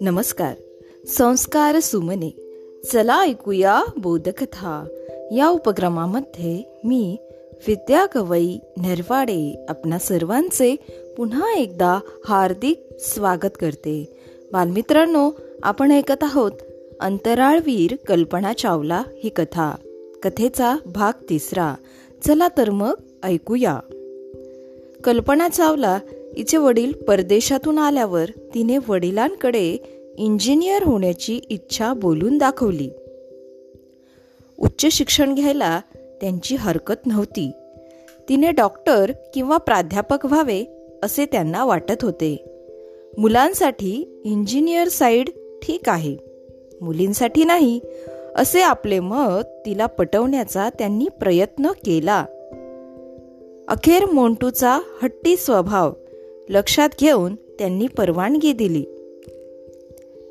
नमस्कार. संस्कार सुमने. चला ऐकूया बोधकथा. या उपक्रमामध्ये मी विद्या गवई नरवाडे आपणा सर्वांचे पुन्हा एकदा हार्दिक स्वागत करते. बालमित्रांनो आपण ऐकत आहोत अंतराळवीर कल्पना चावला ही कथा. कथेचा भाग तिसरा. चला तर मग ऐकूया. कल्पना चावला हिचे वडील परदेशातून आल्यावर तिने वडिलांकडे इंजिनियर होण्याची इच्छा बोलून दाखवली. उच्च शिक्षण घ्यायला त्यांची हरकत नव्हती. तिने डॉक्टर किंवा प्राध्यापक व्हावे असे त्यांना वाटत होते. मुलांसाठी इंजिनियर साईड ठीक आहे. मुलींसाठी नाही असे आपले मत तिला पटवण्याचा त्यांनी प्रयत्न केला. अखेर मोंटूचा हट्टी स्वभाव लक्षात घेऊन त्यांनी परवानगी दिली.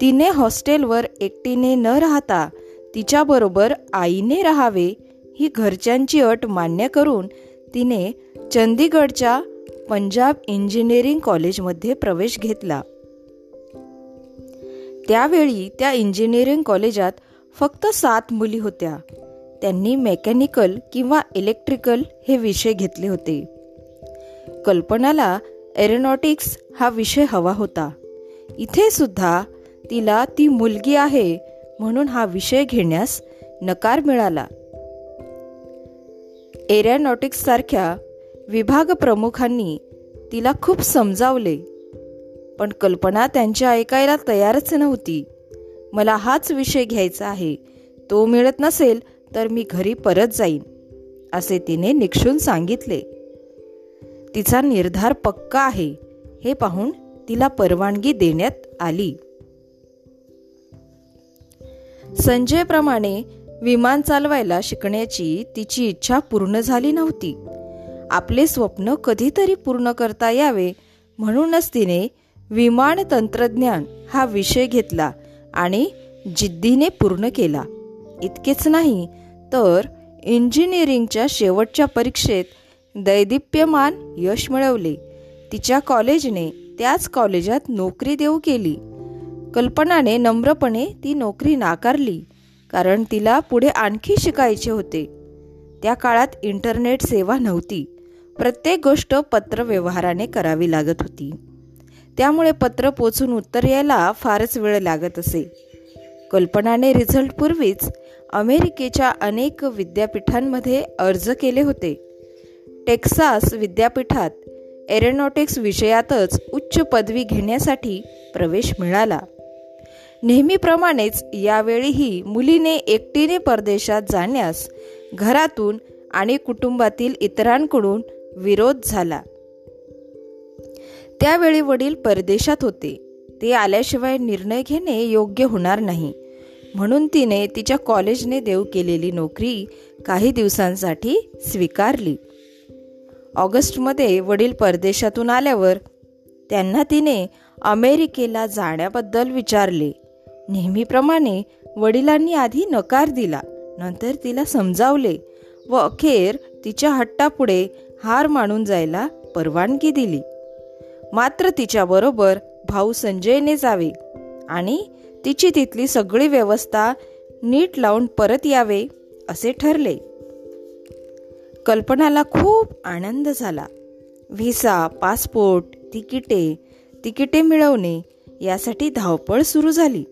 तिने हॉस्टेलवर एकटीने न राहता तिच्याबरोबर आईने राहावे ही घरच्यांची अट मान्य करून तिने चंदीगडच्या पंजाब इंजिनिअरिंग कॉलेजमध्ये प्रवेश घेतला. त्यावेळी त्या इंजिनिअरिंग कॉलेजात फक्त सात मुली होत्या. त्यांनी मेकॅनिकल किंवा इलेक्ट्रिकल हे विषय घेतले होते. कल्पनाला एरोनॉटिक्स हा विषय हवा होता. इथे सुद्धा तिला ती मुलगी आहे म्हणून हा विषय घेण्यास नकार मिळाला. एरोनॉटिक्स सारख्या विभाग प्रमुखांनी तिला खूप समजावले पण कल्पना त्यांच्या ऐकायला तयारच नव्हती. मला हाच विषय घ्यायचा आहे. तो मिळत नसेल तर मी घरी परत जाईन असे तिने निक्षून सांगितले. तिचा निर्धार पक्का आहे हे पाहून तिला परवानगी देण्यात आली. संजयप्रमाणे विमान चालवायला शिकण्याची तिची इच्छा पूर्ण झाली नव्हती. आपले स्वप्न कधीतरी पूर्ण करता यावे म्हणूनच तिने विमान तंत्रज्ञान हा विषय घेतला आणि जिद्दीने पूर्ण केला. इतकेच नाही तर इंजिनिअरिंगच्या शेवटच्या परीक्षेत दैदिप्यमान यश मिळवले. तिच्या कॉलेजने त्याच कॉलेजात नोकरी देऊ केली. कल्पनाने नम्रपणे ती नोकरी नाकारली कारण तिला पुढे आणखी शिकायचे होते. त्या काळात इंटरनेट सेवा नव्हती. प्रत्येक गोष्ट पत्रव्यवहाराने करावी लागत होती. त्यामुळे पत्र पोचून उत्तर यायला फारच वेळ लागत असे. कल्पनाने रिझल्टपूर्वीच अमेरिकेच्या अनेक विद्यापीठांमध्ये अर्ज केले होते. टेक्सास विद्यापीठात एरोनॉटिक्स विषयातच उच्च पदवी घेण्यासाठी प्रवेश मिळाला. नेहमीप्रमाणेच यावेळीही मुलीने एकटीने परदेशात जाण्यास घरातून आणि कुटुंबातील इतरांकडून विरोध झाला. त्यावेळी वडील परदेशात होते. ते आल्याशिवाय निर्णय घेणे योग्य होणार नाही. म्हणून तिने तिच्या कॉलेजने देऊ केलेली नोकरी काही दिवसांसाठी स्वीकारली. ऑगस्टमध्ये वडील परदेशातून आल्यावर त्यांना तिने अमेरिकेला जाण्याबद्दल विचारले. नेहमीप्रमाणे वडिलांनी आधी नकार दिला नंतर तिला समजावले व अखेर तिच्या हट्टापुढे हार मानून जायला परवानगी दिली. मात्र तिच्याबरोबर भाऊ संजयने जावे आणि तिची तिथली सगळी व्यवस्था नीट लावून परत यावे असे ठरले. कल्पनाला खूप आनंद झाला. व्हिसा पासपोर्ट तिकिटे तिकिटे मिळवणे यासाठी धावपळ सुरू झाली.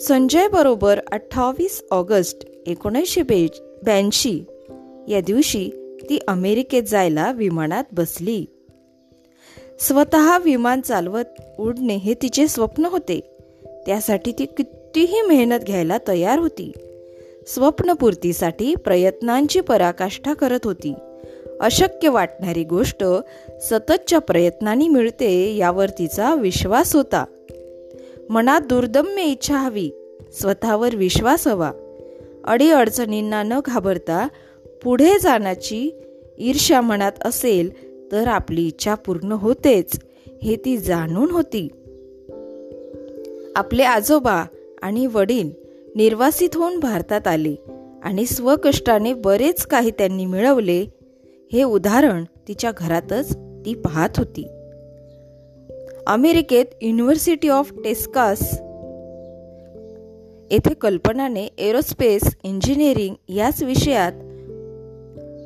संजय बरोबर अठ्ठावीस ऑगस्ट एकोणीसशे बे ब्याऐंशी या दिवशी ती अमेरिकेत जायला विमानात बसली. स्वतः विमान चालवत उडणे हे तिचे स्वप्न होते. त्यासाठी ती कितीही मेहनत घ्यायला तयार होती. स्वप्नपूर्तीसाठी प्रयत्नांची पराकाष्ठा करत होती. अशक्य वाटणारी गोष्ट सततच्या प्रयत्नांनी मिळते यावर तिचा विश्वास होता. मनात दुर्दम्य इच्छा हवी स्वतःवर विश्वास हवा. अडीअडचणींना न घाबरता पुढे जाण्याची ईर्ष्या मनात असेल तर आपली इच्छा पूर्ण होतेच हे ती जाणून होती. आपले आजोबा आणि वडील निर्वासित होऊन भारतात आले आणि स्वकष्टाने बरेच काही त्यांनी मिळवले हे उदाहरण तिच्या घरातच ती पाहत होती. अमेरिकेत युनिव्हर्सिटी ऑफ टेस्कास येथे कल्पनाने एरोस्पेस इंजिनिअरिंग याच विषयात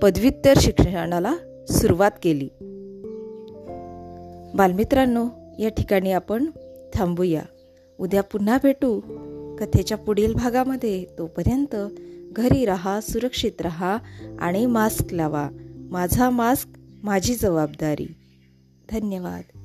पदव्युत्तर शिक्षणाला सुरुवात केली. बालमित्रांनो या ठिकाणी आपण थांबूया. उद्या पुन्हा भेटू. कथेच्या पुढील भागामध्ये तोपर्यंत घरी राहा सुरक्षित राहा आणि मास्क लावा. माझा मास्क माझी जबाबदारी. धन्यवाद.